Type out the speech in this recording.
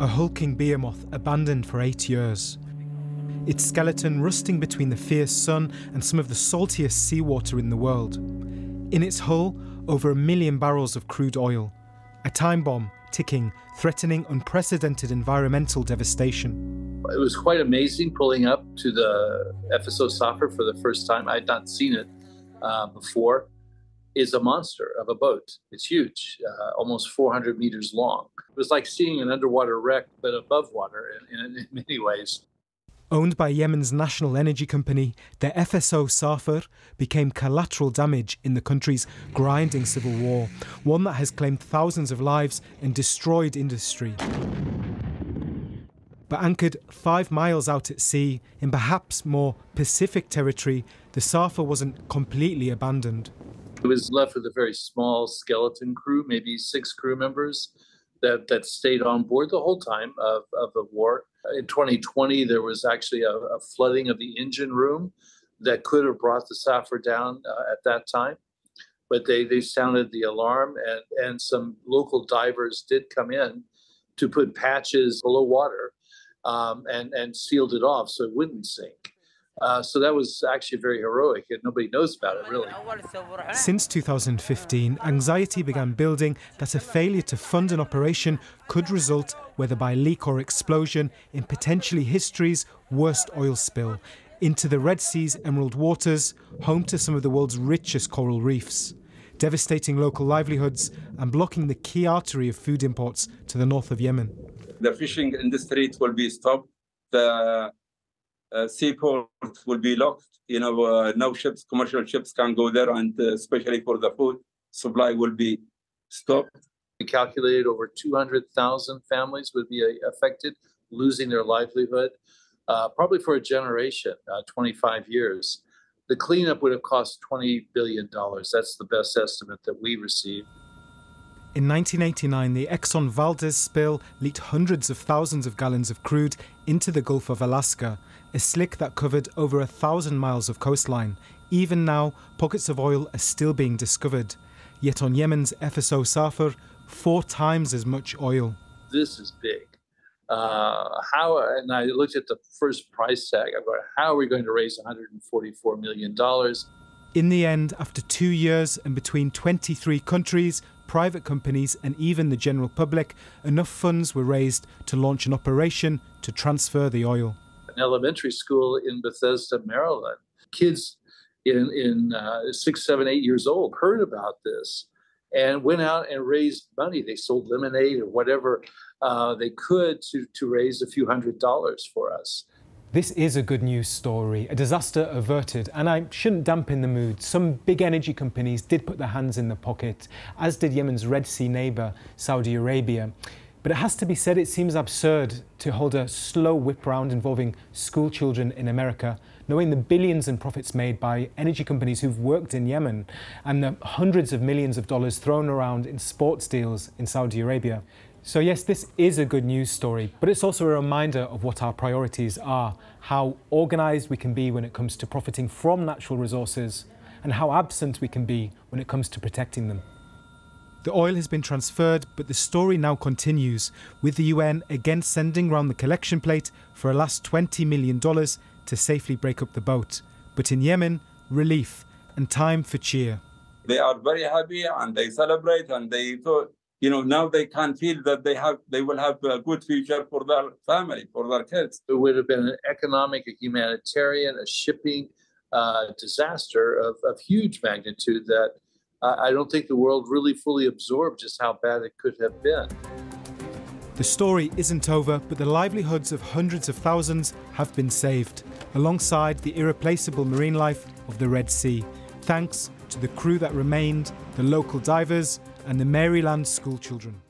a hulking behemoth abandoned for eight years. Its skeleton rusting between the fierce sun and some of the saltiest seawater in the world. In its hull, over a million barrels of crude oil. A time bomb ticking, threatening unprecedented environmental devastation. It was quite amazing pulling up to the FSO Safer for the first time. I had not seen it uh, before. Is a monster of a boat. It's huge, uh, almost 400 meters long. It was like seeing an underwater wreck, but above water in, in, in many ways. Owned by Yemen's national energy company, the FSO Safer became collateral damage in the country's grinding civil war, one that has claimed thousands of lives and destroyed industry. But anchored five miles out at sea, in perhaps more Pacific territory, the Safer wasn't completely abandoned. It was left with a very small skeleton crew, maybe six crew members that, that stayed on board the whole time of, of the war. In 2020, there was actually a, a flooding of the engine room that could have brought the Safer down uh, at that time. But they, they sounded the alarm, and, and some local divers did come in to put patches below water um, and, and sealed it off so it wouldn't sink. Uh, so that was actually very heroic, and nobody knows about it really. Since 2015, anxiety began building that a failure to fund an operation could result, whether by leak or explosion, in potentially history's worst oil spill into the Red Sea's emerald waters, home to some of the world's richest coral reefs, devastating local livelihoods and blocking the key artery of food imports to the north of Yemen. The fishing industry will be stopped. The uh, seaport will be locked. You know, uh, no ships, commercial ships can go there, and uh, especially for the food supply will be stopped. We calculated over 200,000 families would be uh, affected, losing their livelihood, uh, probably for a generation, uh, 25 years. The cleanup would have cost $20 billion. That's the best estimate that we received. In 1989, the Exxon Valdez spill leaked hundreds of thousands of gallons of crude into the Gulf of Alaska, a slick that covered over a thousand miles of coastline. Even now, pockets of oil are still being discovered. Yet on Yemen's FSO Safer, four times as much oil. This is big. Uh, how and I looked at the first price tag. I thought, how are we going to raise 144 million dollars? In the end, after two years and between 23 countries, private companies, and even the general public, enough funds were raised to launch an operation to transfer the oil. An elementary school in Bethesda, Maryland. Kids in, in uh, six, seven, eight years old heard about this and went out and raised money. They sold lemonade or whatever uh, they could to, to raise a few hundred dollars for us. This is a good news story, a disaster averted, and I shouldn't dampen the mood. Some big energy companies did put their hands in the pocket, as did Yemen's Red Sea neighbour, Saudi Arabia. But it has to be said, it seems absurd to hold a slow whip round involving school children in America, knowing the billions in profits made by energy companies who've worked in Yemen and the hundreds of millions of dollars thrown around in sports deals in Saudi Arabia. So, yes, this is a good news story, but it's also a reminder of what our priorities are, how organised we can be when it comes to profiting from natural resources, and how absent we can be when it comes to protecting them. The oil has been transferred, but the story now continues, with the UN again sending round the collection plate for a last $20 million to safely break up the boat. But in Yemen, relief and time for cheer. They are very happy and they celebrate and they thought you know now they can feel that they have they will have a good future for their family for their kids. It would have been an economic a humanitarian a shipping uh, disaster of, of huge magnitude that uh, i don't think the world really fully absorbed just how bad it could have been. The story isn't over, but the livelihoods of hundreds of thousands have been saved, alongside the irreplaceable marine life of the Red Sea, thanks to the crew that remained, the local divers, and the Maryland schoolchildren.